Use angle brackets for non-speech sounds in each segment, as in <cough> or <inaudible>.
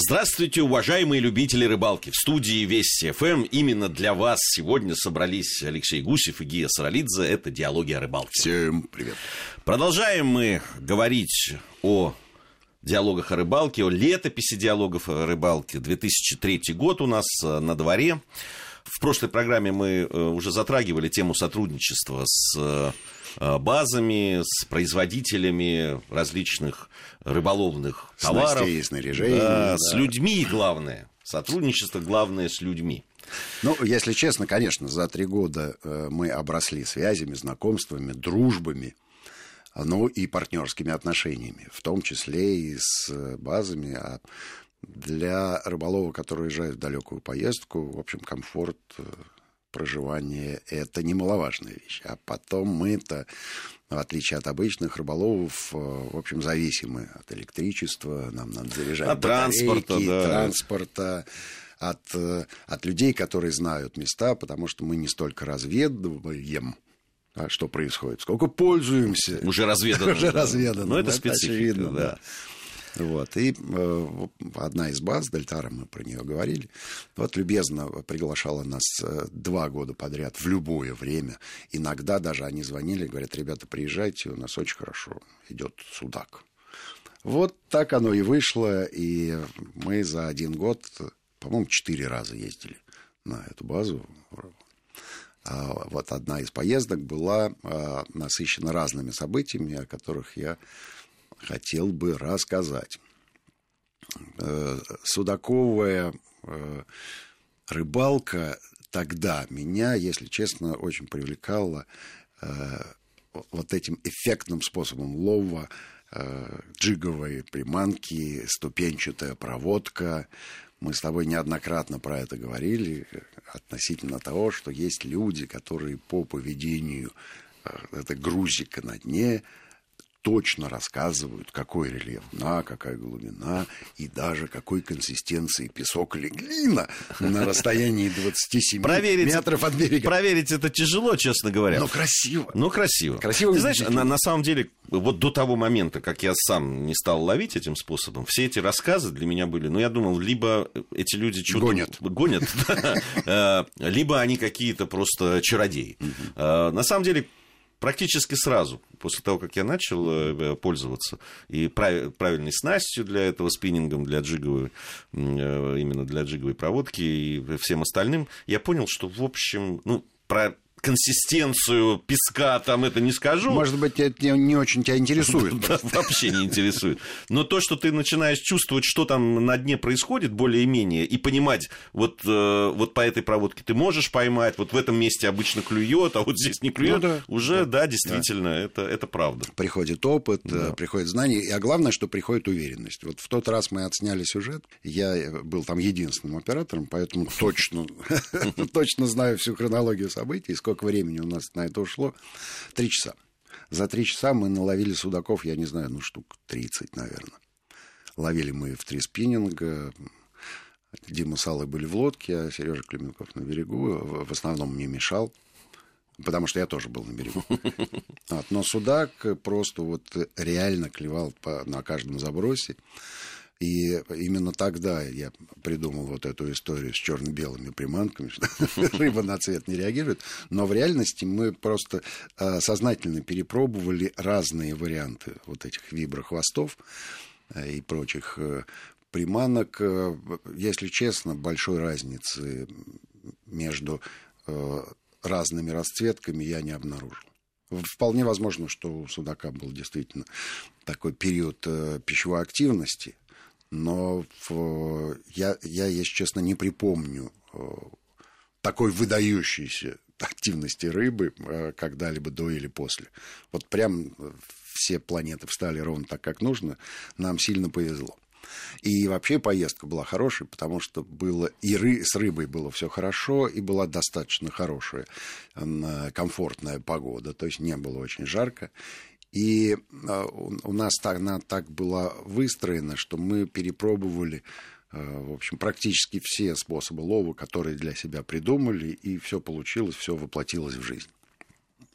Здравствуйте, уважаемые любители рыбалки. В студии Вести ФМ именно для вас сегодня собрались Алексей Гусев и Гия Саралидзе. Это «Диалоги о рыбалке». Всем привет. Продолжаем мы говорить о диалогах о рыбалке, о летописи диалогов о рыбалке. 2003 год у нас э, на дворе. В прошлой программе мы э, уже затрагивали тему сотрудничества с э, базами, с производителями различных рыболовных товаров. Снастей, снаряжений. Да, да. С людьми главное. Сотрудничество главное с людьми. Ну, если честно, конечно, за три года мы обросли связями, знакомствами, дружбами, ну и партнерскими отношениями, в том числе и с базами. А для рыболова, который уезжает в далекую поездку, в общем, комфорт проживания – это немаловажная вещь. А потом мы-то, в отличие от обычных рыболовов, в общем, зависимы от электричества, нам надо заряжать от транспорта, да. транспорта, от, от людей, которые знают места, потому что мы не столько разведываем, а что происходит, сколько пользуемся. Уже разведано. Уже разведано. Но это специфика, да. да. Вот. И э, одна из баз, Дельтара, мы про нее говорили, вот любезно приглашала нас э, два года подряд в любое время. Иногда даже они звонили, говорят, ребята, приезжайте, у нас очень хорошо идет судак. Вот так оно и вышло, и мы за один год, по-моему, четыре раза ездили на эту базу. А вот одна из поездок была а, насыщена разными событиями, о которых я хотел бы рассказать. Э, судаковая э, рыбалка тогда меня, если честно, очень привлекала э, вот этим эффектным способом лова, джиговой приманки, ступенчатая проводка. Мы с тобой неоднократно про это говорили относительно того, что есть люди, которые по поведению это грузика на дне точно рассказывают, какой рельеф дна, какая глубина и даже какой консистенции песок или глина на расстоянии 27 проверить, метров от берега. Проверить это тяжело, честно говоря. Но красиво. Ну, красиво. Красиво. Ты знаешь, на, на самом деле, вот до того момента, как я сам не стал ловить этим способом, все эти рассказы для меня были, ну, я думал, либо эти люди что-то... Гонят. Гонят, <laughs> э, либо они какие-то просто чародеи. Э, на самом деле, практически сразу, после того, как я начал э, пользоваться и прав, правильной снастью для этого, спиннингом, для джиговой, э, именно для джиговой проводки и всем остальным, я понял, что, в общем, ну, про консистенцию песка, там это не скажу. Может быть, это не, очень тебя интересует. <laughs> Вообще не интересует. Но то, что ты начинаешь чувствовать, что там на дне происходит, более-менее, и понимать, вот, э, вот по этой проводке ты можешь поймать, вот в этом месте обычно клюет, а вот здесь не клюет, ну, да. уже, да, да действительно, да. Это, это правда. Приходит опыт, да. приходит знание, а главное, что приходит уверенность. Вот в тот раз мы отсняли сюжет, я был там единственным оператором, поэтому точно, <laughs> точно знаю всю хронологию событий, сколько времени у нас на это ушло? Три часа. За три часа мы наловили судаков, я не знаю, ну, штук 30, наверное. Ловили мы в три спиннинга. Дима с Аллой были в лодке, а Сережа Клименков на берегу. В основном мне мешал, потому что я тоже был на берегу. Но судак просто вот реально клевал на каждом забросе. И именно тогда я придумал вот эту историю с черно-белыми приманками, <laughs> что рыба на цвет не реагирует. Но в реальности мы просто э, сознательно перепробовали разные варианты вот этих виброхвостов э, и прочих э, приманок. Если честно, большой разницы между разными расцветками я не обнаружил. Вполне возможно, что у судака был действительно такой период пищевой активности – но в, я, я, если честно, не припомню э, такой выдающейся активности рыбы э, когда-либо до или после. Вот прям э, все планеты встали ровно так, как нужно. Нам сильно повезло. И вообще поездка была хорошей, потому что было и ры, с рыбой было все хорошо, и была достаточно хорошая, комфортная погода, то есть не было очень жарко. И а, у нас она так была выстроена, что мы перепробовали а, в общем, практически все способы лова, которые для себя придумали, и все получилось, все воплотилось в жизнь.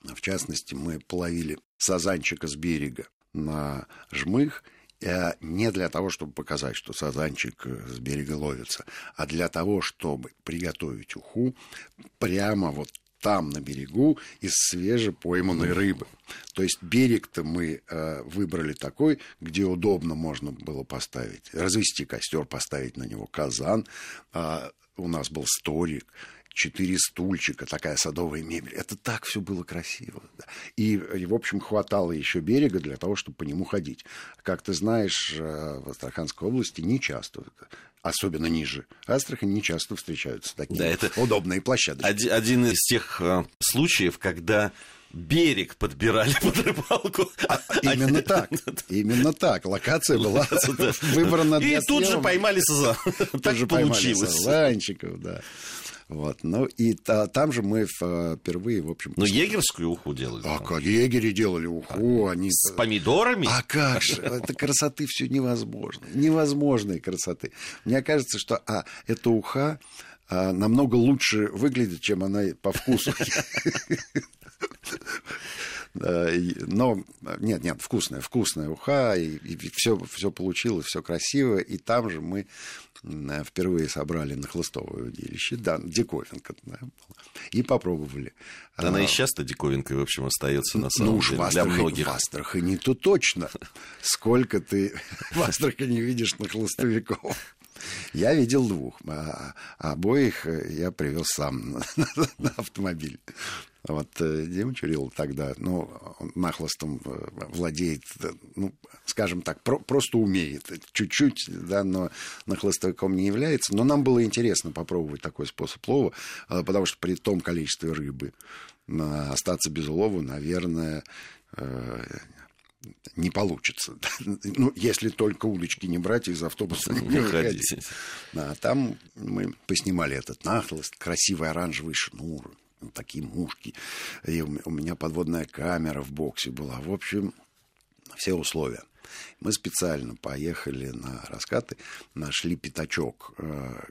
В частности, мы половили сазанчика с берега на жмых, э, не для того, чтобы показать, что сазанчик с берега ловится, а для того, чтобы приготовить уху прямо вот там, на берегу, из свежепойманной рыбы. То есть берег-то мы э, выбрали такой, где удобно можно было поставить, развести костер, поставить на него казан. Э, у нас был столик, четыре стульчика, такая садовая мебель. Это так все было красиво. Да. И, и, в общем, хватало еще берега для того, чтобы по нему ходить. Как ты знаешь, э, в Астраханской области не часто особенно ниже Астрахань, не часто встречаются такие да, это удобные площадки. Один, один из тех э, случаев, когда берег подбирали <laughs> под рыбалку. А, <laughs> именно так. Именно так. Локация была <laughs> выбрана для И тут же поймали сазан. Так получилось. Сазанчиков, да. Вот. Ну, и та, там же мы впервые, в общем... Ну, егерскую уху делали. А как? Егери делали уху, а, они... С помидорами? А как же? Это красоты все невозможно. Невозможной красоты. Мне кажется, что, а, эта уха а, намного лучше выглядит, чем она по вкусу. Но нет, нет, вкусная, вкусная уха, и, и все, все получилось, все красиво. И там же мы впервые собрали на хлыстовое удилище, да, диковинка, да, и попробовали. Да, она и сейчас-то диковинкой, в общем, остается на самом ну, деле, в для многих. В Астрахани то точно. Сколько ты в Астрахани видишь на хлыстовиков. Я видел двух. А, а обоих я привез сам на автомобиль. Вот э, Дима Чурил тогда, ну, нахлостом э, владеет, э, ну, скажем так, про просто умеет чуть-чуть, да, но нахлостовиком не является. Но нам было интересно попробовать такой способ лова, потому что при том количестве рыбы остаться без улова, наверное, не получится. <laughs> ну, если только удочки не брать из автобуса не выходить. А там мы поснимали этот нахлост, красивый оранжевый шнур, такие мушки. И у меня подводная камера в боксе была. В общем, все условия. Мы специально поехали на раскаты, нашли пятачок, э,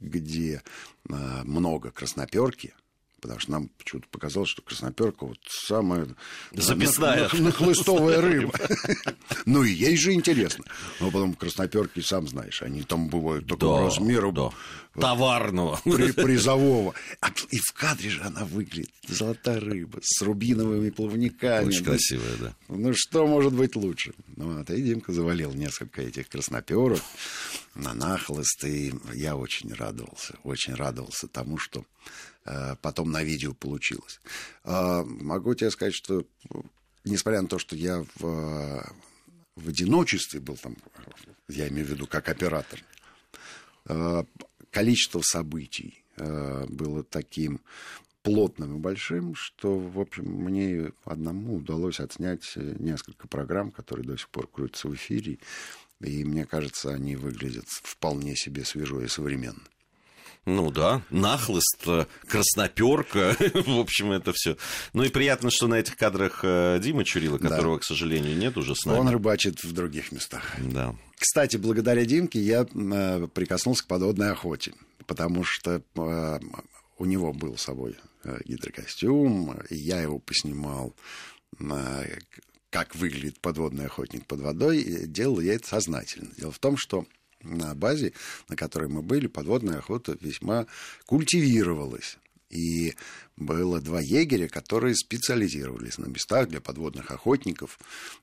где э, много красноперки, потому что нам почему-то показалось, что красноперка вот самая записная нахлыстовая <laughs> рыба. <laughs> Ну и ей же интересно. Но потом красноперки, сам знаешь, они там бывают такого размера. Товарного. <laughs> Призового. А и в кадре же она выглядит. Золотая рыба с рубиновыми плавниками. Очень красивая, да. Ну что может быть лучше? Ну вот, и Димка завалил несколько этих красноперок на нахлыст, и я очень радовался, очень радовался тому, что Э, потом на видео получилось. А, могу тебе сказать, что несмотря на то, что я в, в одиночестве был там, я имею в виду как оператор, э, количество событий э, было таким плотным и большим, что, в общем, мне одному удалось отснять несколько программ, которые до сих пор крутятся в эфире, и мне кажется, они выглядят вполне себе свежо и современно. Ну да, нахлыст, э, красноперка, <laughs> в общем, это все. Ну и приятно, что на этих кадрах э, Дима Чурила, которого, да. к сожалению, нет уже с нами. Он рыбачит в других местах. Да. Кстати, благодаря Димке я э, прикоснулся к подводной охоте, потому что у него был с собой гидрокостюм, и я его поснимал как выглядит подводный охотник под водой, делал я это сознательно. Дело в том, что на базе, на которой мы были, подводная охота весьма культивировалась. И было два егеря, которые специализировались на местах для подводных охотников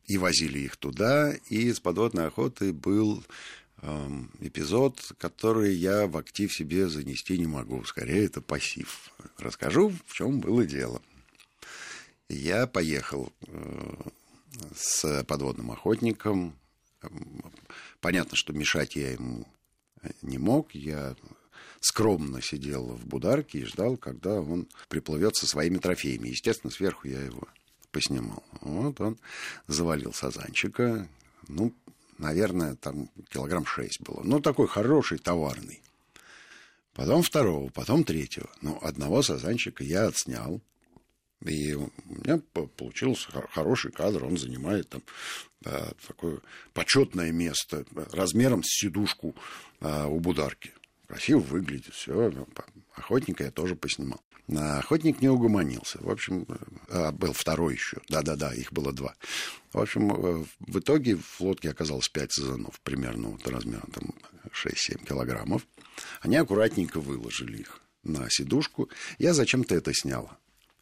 и возили их туда. И с подводной охоты был эм, эпизод, который я в актив себе занести не могу. Скорее, это пассив. Расскажу, в чем было дело. Я поехал э, с подводным охотником Понятно, что мешать я ему не мог. Я скромно сидел в бударке и ждал, когда он приплывет со своими трофеями. Естественно, сверху я его поснимал. Вот он завалил сазанчика. Ну, наверное, там килограмм шесть было. Ну, такой хороший, товарный. Потом второго, потом третьего. Ну, одного сазанчика я отснял. И у меня получился хороший кадр, он занимает там да, такое почетное место размером с сидушку а, у Бударки. красиво выглядит, все. Охотника я тоже поснимал. А охотник не угомонился. В общем, а, был второй еще. Да-да-да, их было два. В общем, в итоге в лодке оказалось пять сазанов, примерно вот размером там 6-7 килограммов. Они аккуратненько выложили их на сидушку. Я зачем-то это снял.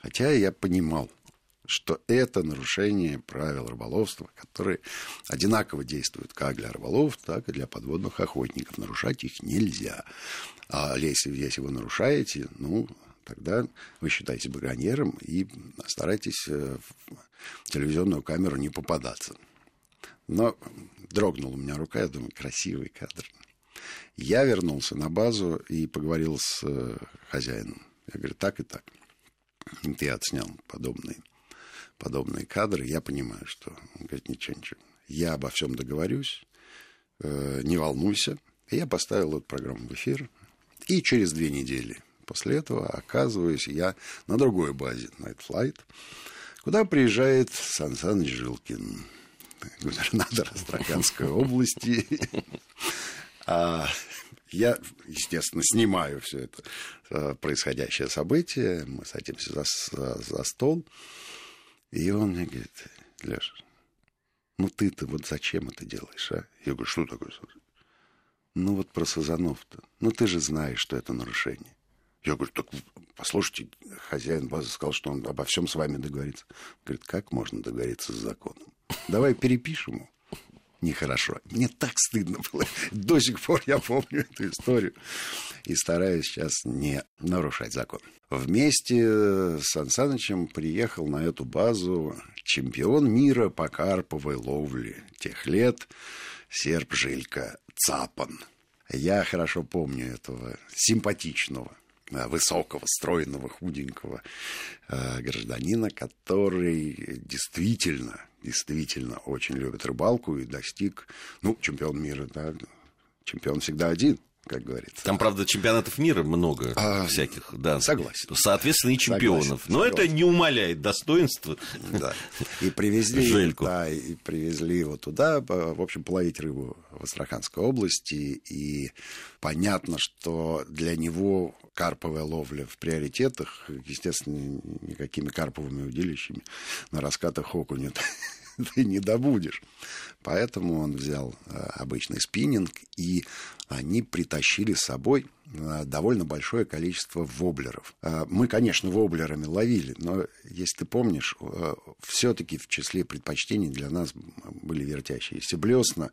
Хотя я понимал, что это нарушение правил рыболовства, которые одинаково действуют как для рыболов, так и для подводных охотников. Нарушать их нельзя. А если, если вы нарушаете, ну, тогда вы считаете браконьером и старайтесь э, в телевизионную камеру не попадаться. Но дрогнула у меня рука, я думаю, красивый кадр. Я вернулся на базу и поговорил с э, хозяином. Я говорю, так и так. Ты отснял подобные, подобные кадры. Я понимаю, что... Он говорит, ничего, ничего. Я обо всем договорюсь, э, не волнуйся. И я поставил эту программу в эфир. И через две недели после этого оказываюсь я на другой базе, Night Flight, куда приезжает Сан Саныч Жилкин, губернатор Астраханской <laughs> области. А я, естественно, снимаю все это э, происходящее событие. Мы садимся за, за, за стол. И он мне говорит, Леша, ну ты-то вот зачем это делаешь, а? Я говорю, что такое? Ну вот про Сазанов-то. Ну ты же знаешь, что это нарушение. Я говорю, так послушайте, хозяин базы сказал, что он обо всем с вами договорится. Говорит, как можно договориться с законом? Давай перепишем его нехорошо. Мне так стыдно было. До сих пор я помню эту историю. И стараюсь сейчас не нарушать закон. Вместе с Сан приехал на эту базу чемпион мира по карповой ловле тех лет серб Жилька Цапан. Я хорошо помню этого симпатичного Э, высокого, стройного, худенького э, гражданина, который действительно, действительно очень любит рыбалку и достиг, ну, чемпион мира, да, чемпион всегда один как говорится. Там, правда, чемпионатов мира много а, всяких, да. Согласен. Соответственно, и чемпионов. Согласен, Но согласен. это не умаляет достоинства. Да. И привезли, Жельку. да, и привезли его туда, в общем, половить рыбу в Астраханской области. И понятно, что для него карповая ловля в приоритетах, естественно, никакими карповыми удилищами на раскатах окуня <laughs> ты не добудешь. Поэтому он взял э, обычный спиннинг, и они притащили с собой э, довольно большое количество воблеров. Э, мы, конечно, воблерами ловили, но, если ты помнишь, все-таки в числе предпочтений для нас были вертящиеся блесна,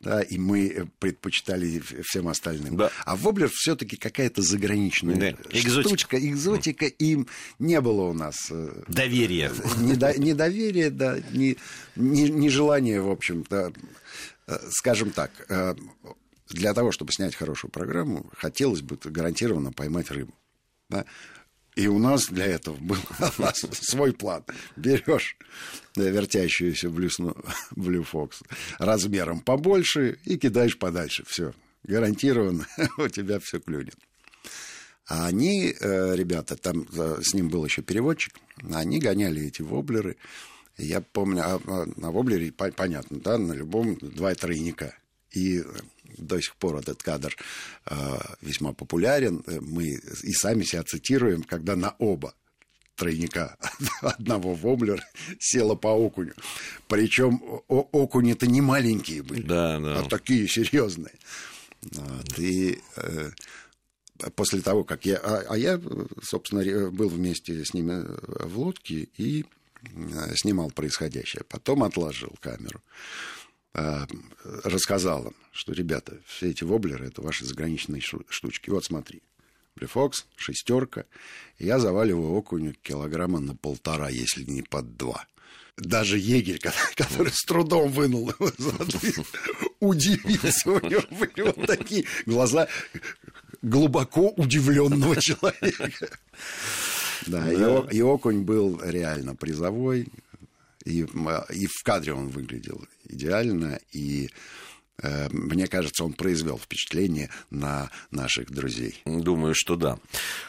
да, и мы предпочитали всем остальным. Да. А воблер все-таки какая-то заграничная да. Экзотика. штучка, экзотика, им не было у нас... Э, Доверия. Недоверия, да, не, не, не желание, в общем, да, э, скажем так, э, для того, чтобы снять хорошую программу, хотелось бы гарантированно поймать рыбу. Да? И у нас для этого был <laughs> свой план. Берешь вертящуюся блюсну, Fox <laughs> размером побольше и кидаешь подальше. Все. Гарантированно <laughs> у тебя все клюнет. А они, э, ребята, там с ним был еще переводчик, они гоняли эти воблеры. Я помню, а, а на воблере, понятно, да, на любом два тройника. И до сих пор этот кадр э, весьма популярен. Мы и сами себя цитируем, когда на оба тройника <laughs> одного воблера села по окуню. Причем окуни-то не маленькие были, да, да. а такие серьезные. Вот, и э, после того, как я... А, а я, собственно, был вместе с ними в лодке и э, снимал происходящее. Потом отложил камеру. А, рассказал им, что, ребята, все эти воблеры, это ваши заграничные штучки. Вот смотри, Блефокс, шестерка. Я заваливаю окуню килограмма на полтора, если не под два. Даже егерь, <laughs> который с трудом вынул его <laughs> удивился. У него были вот такие глаза глубоко удивленного <laughs> человека. Да, да. И, и окунь был реально призовой. И, и в кадре он выглядел идеально. И мне кажется, он произвел впечатление на наших друзей. Думаю, что да.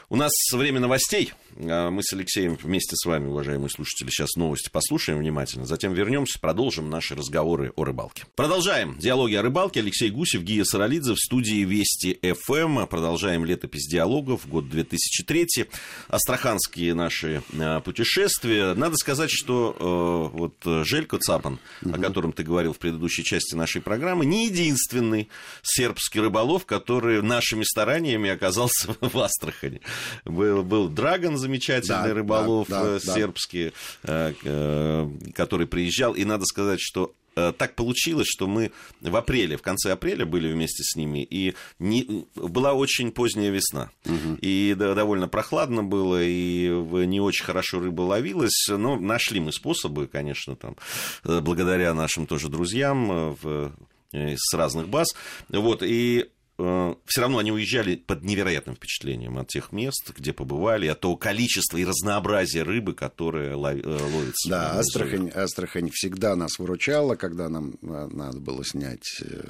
У нас время новостей. А мы с Алексеем вместе с вами, уважаемые слушатели, сейчас новости послушаем внимательно. Затем вернемся, продолжим наши разговоры о рыбалке. Продолжаем диалоги о рыбалке. Алексей Гусев, Гия Саралидзе в студии Вести ФМ. Продолжаем летопись диалогов. Год 2003. Астраханские наши а, путешествия. Надо сказать, что э, вот Желько Цапан, угу. о котором ты говорил в предыдущей части нашей программы, не единственный сербский рыболов, который нашими стараниями оказался <laughs> в Астрахани. Был, был Драгон, замечательный да, рыболов да, да, сербский, да. Э, который приезжал. И надо сказать, что э, так получилось, что мы в апреле, в конце апреля были вместе с ними, и не, была очень поздняя весна. Угу. И да, довольно прохладно было, и не очень хорошо рыба ловилась, но нашли мы способы, конечно, там, э, благодаря нашим тоже друзьям в Э, с разных баз. Вот, и э, все равно они уезжали под невероятным впечатлением от тех мест, где побывали, от того количества и разнообразия рыбы, которое э, ловится. Да, Астрахань, Астрахань всегда нас выручала, когда нам надо было снять Э,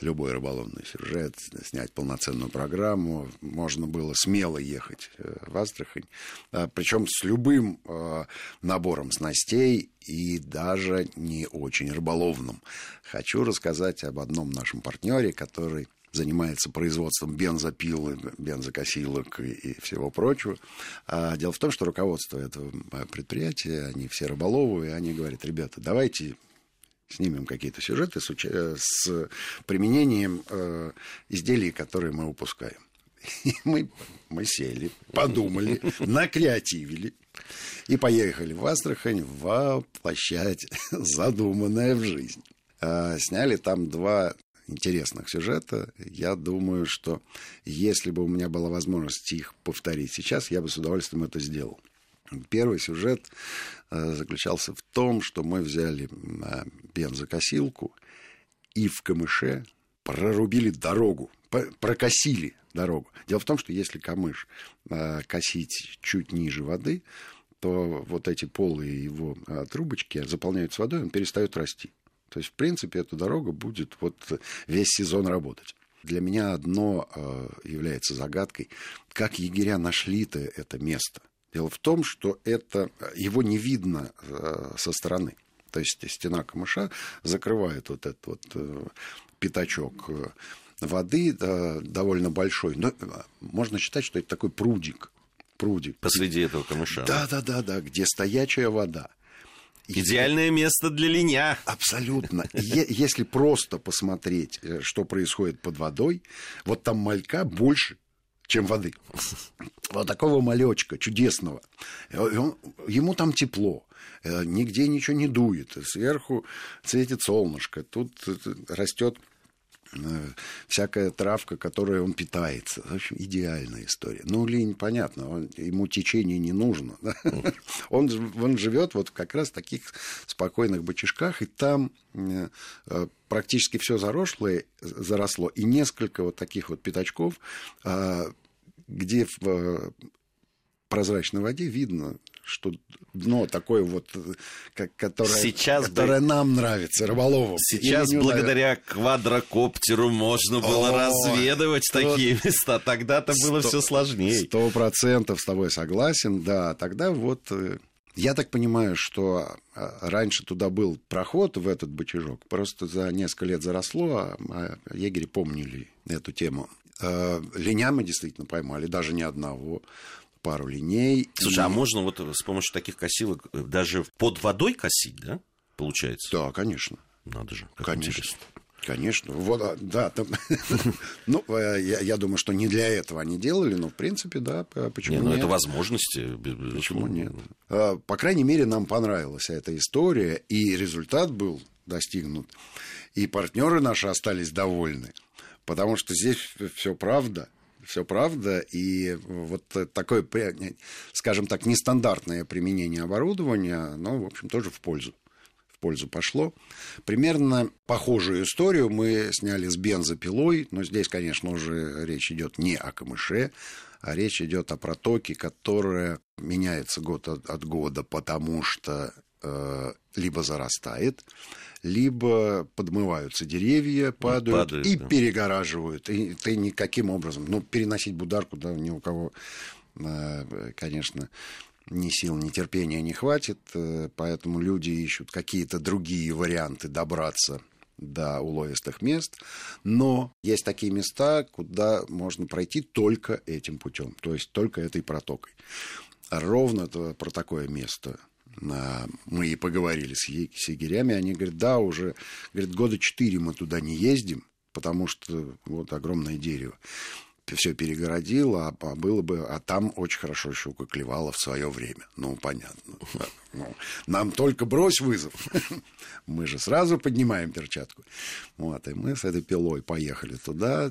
любой рыболовный сюжет, снять полноценную программу. Можно было смело ехать э, в Астрахань, а, причем с любым э, набором снастей и даже не очень рыболовным. Хочу рассказать об одном нашем партнере, который занимается производством бензопилы, бензокосилок и, и всего прочего. А дело в том, что руководство этого предприятия, они все рыболовые, они говорят, ребята, давайте снимем какие-то сюжеты с, уч... с применением э, изделий, которые мы выпускаем. <laughs> И мы, мы сели, подумали, <laughs> накреативили и поехали в Астрахань воплощать <laughs> задуманное в жизнь. А, сняли там два интересных сюжета. Я думаю, что если бы у меня была возможность их повторить сейчас, я бы с удовольствием это сделал. Первый сюжет э, заключался в том, что мы взяли э, бензокосилку и в камыше прорубили дорогу, прокосили дорогу. Дело в том, что если камыш э, косить чуть ниже воды, то вот эти полые его трубочки заполняются водой, он перестает расти. То есть, в принципе, эта дорога будет вот весь сезон работать. Для меня одно является загадкой, как егеря нашли-то это место – Дело в том, что это, его не видно э, со стороны. То есть стена камыша закрывает вот этот вот э, пятачок э, воды довольно большой. Но можно считать, что это такой прудик. Прудик. Посреди этого камыша. Да, да, да, да, где стоячая вода. Идеальное место для линя. Абсолютно. Если просто посмотреть, что происходит под водой, вот там малька больше, чем воды. Вот такого малечка чудесного. Ему там тепло, э, нигде ничего не дует, сверху светит солнышко, тут э, растет Э, всякая травка, которой он питается. В общем, идеальная история. Ну, линь, понятно, он, ему течение не нужно. Да? Он, он живет вот как раз в таких спокойных бочишках, и там э, э, практически все заросло, заросло, и несколько вот таких вот пятачков, э, где в прозрачной воде видно что дно такое вот, как, которое, Сейчас которое бы... нам нравится, рыболовам. Сейчас благодаря нравится. квадрокоптеру можно было О, разведывать то... такие <laughs> места. Тогда-то было все сложнее. Сто процентов с тобой согласен, да. Тогда вот... Э, я так понимаю, что а, раньше туда был проход в этот бочажок, просто за несколько лет заросло, а, а егери помнили эту тему. Э, Линя мы действительно поймали, даже не одного пару линей. Слушай, и... а можно вот с помощью таких косилок даже под водой косить, да, получается? Да, конечно. Надо же, как конечно. Интересно. Конечно. Вот, а, да, там, <laughs> ну, э, я, я думаю, что не для этого они делали, но, в принципе, да, почему не, ну, нет? это возможности, Почему нет? А, по крайней мере, нам понравилась эта история, и результат был достигнут, и партнеры наши остались довольны, потому что здесь все правда все правда, и вот такое, скажем так, нестандартное применение оборудования, оно, в общем, тоже в пользу в пользу пошло. Примерно похожую историю мы сняли с бензопилой, но здесь, конечно, уже речь идет не о камыше, а речь идет о протоке, которая меняется год от, года, потому что либо зарастает, либо подмываются деревья, падают, падают и да. перегораживают. И ты никаким образом, ну, переносить бударку, да, ни у кого, э, конечно, ни сил, ни терпения не хватит, э, поэтому люди ищут какие-то другие варианты добраться до уловистых мест, но есть такие места, куда можно пройти только этим путем, то есть только этой протокой. Ровно про такое место мы и поговорили с егерями, они говорят, да, уже говорят, года четыре мы туда не ездим, потому что вот огромное дерево все перегородило, а, а было бы, а там очень хорошо щука клевала в свое время. Ну, понятно. Ну, нам только брось вызов. <laughs> Мы же сразу поднимаем перчатку. Вот, и мы с этой пилой поехали туда,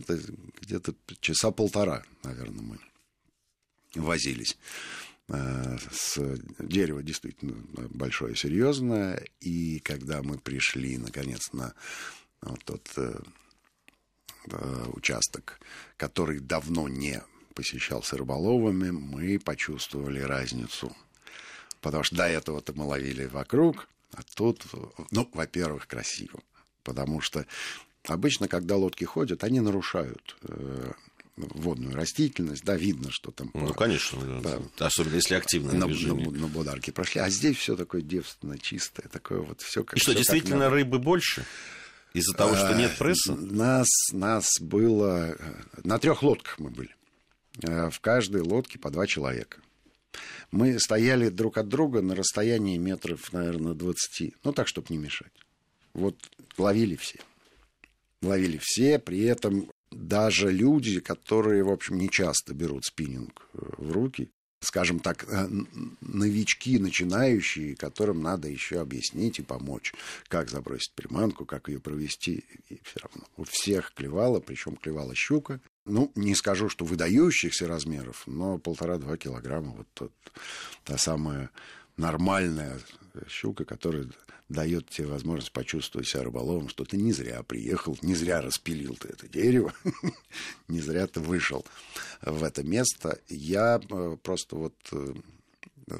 где-то часа полтора, наверное, мы возились. Э, с дерево действительно большое, серьезное. И когда мы пришли, наконец, на вот тот э, э, участок, который давно не посещался рыболовами, мы почувствовали разницу. Потому что до этого-то мы ловили вокруг, а тут, ну, во-первых, красиво. Потому что обычно, когда лодки ходят, они нарушают водную растительность, да, видно, что там... Ну, конечно, да. особенно если активно на, на, на Бударке прошли. А здесь все такое девственно, чистое, такое вот все как... И что, действительно рыбы больше? Из-за того, что нет пресса? Нас, нас было... На трех лодках мы были. Э, в каждой лодке по два человека. Мы стояли друг от друга на расстоянии метров, наверное, 20. Ну, так, чтобы не мешать. Вот ловили все. Ловили все, при этом даже люди, которые, в общем, не часто берут спиннинг э, в руки, скажем так, э, новички, начинающие, которым надо еще объяснить и помочь, как забросить приманку, как ее провести. И все равно у всех клевала, причем клевала щука. Ну, не скажу, что выдающихся размеров, но полтора-два килограмма. Вот тот, та самая нормальная щука, которая дает тебе возможность почувствовать себя рыболовом, что ты не зря приехал, не зря распилил ты это дерево, <laughs> не зря ты вышел в это место. Я э, просто вот э, э,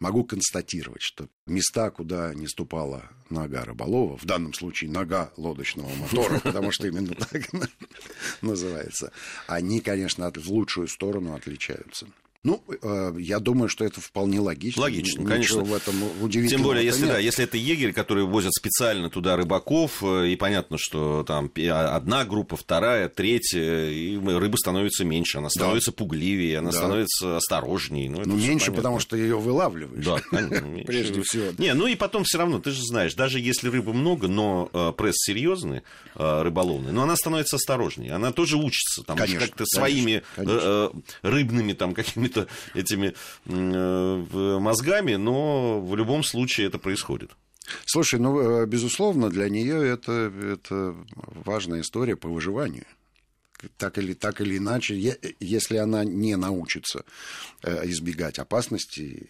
могу констатировать, что места, куда не ступала нога рыболова, в данном случае нога лодочного мотора, <laughs> потому что именно так <laughs> называется, они, конечно, в лучшую сторону отличаются. Ну, э, я думаю, что это вполне логично. Логично, Ничего конечно. в этом удивительного Тем более, если, да, если это егерь, который возят специально туда рыбаков, э, и понятно, что там а, одна группа, вторая, третья, и рыба становится меньше, она становится да. пугливее, она да. становится осторожнее. Ну, ну меньше, понятно. потому что ее вылавливаешь. Да, <laughs> конечно. Прежде всего. Не, ну и потом все равно, ты же знаешь, даже если рыбы много, но э, пресс серьезный, рыболовный, но она становится осторожнее, она тоже учится, там, как-то своими рыбными там какими какими-то этими э, мозгами, но в любом случае это происходит. Слушай, ну, э, безусловно, для нее это, это важная история по выживанию. Так или, так или иначе, если она не научится э, избегать опасности,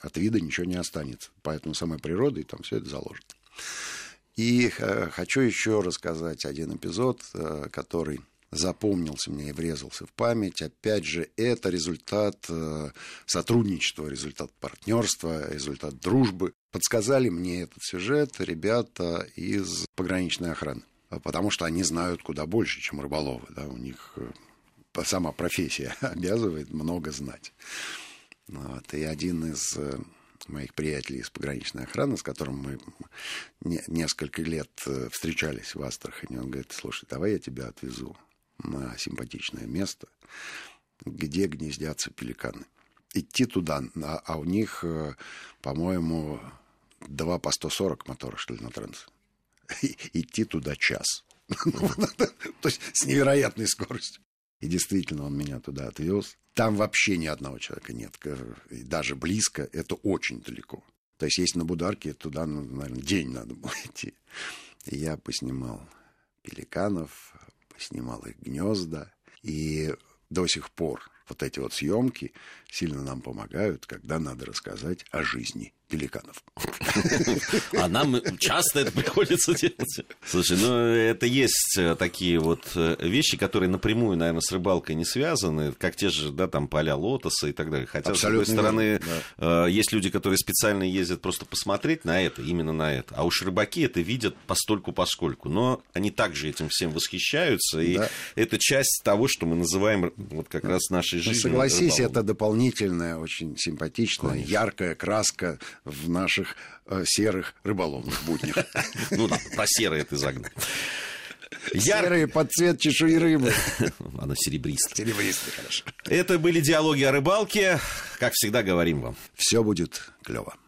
от вида ничего не останется. Поэтому самой природой там все это заложено. И хочу еще рассказать один эпизод, который запомнился мне и врезался в память. Опять же, это результат э, сотрудничества, результат партнерства, результат дружбы. Подсказали мне этот сюжет ребята из пограничной охраны, потому что они знают куда больше, чем рыболовы. Да? У них э, сама профессия <laughs> обязывает много знать. Вот. И один из э, моих приятелей из пограничной охраны, с которым мы несколько лет встречались в Астрахани, он говорит, слушай, давай я тебя отвезу на симпатичное место, где гнездятся пеликаны. Идти туда, а, у них, э, по-моему, два по 140 мотора шли на транс. Идти туда час. <laughs> То есть с невероятной скоростью. И действительно, он меня туда отвез. Там вообще ни одного человека нет. Даже близко это очень далеко. То есть, есть на Бударке, туда, ну, наверное, день надо <laughs> было идти. И я поснимал пеликанов, снимал их гнезда. И до сих пор вот эти вот съемки сильно нам помогают, когда надо рассказать о жизни пеликанов. А нам часто это приходится делать. Слушай, ну это есть э, такие вот э, вещи, которые напрямую, наверное, с рыбалкой не связаны, как те же, да, там поля лотоса и так далее. Хотя, Абсолютно с другой стороны, да. Э, есть люди, которые специально ездят просто посмотреть на это, именно на это. А уж рыбаки это видят постольку поскольку. Но они также этим всем восхищаются, и да. это часть того, что мы называем вот как раз нашей ну, жизнью. Согласись, это дополнительная, очень симпатичная, Конечно. яркая краска в наших э, серых рыболовных буднях. <laughs> Ну да, про серые ты загнал. Серые под цвет чешуи рыбы. <laughs> Она серебристая. Серебристая, хорошо. Это были диалоги о рыбалке. Как всегда говорим вам. Все будет клево.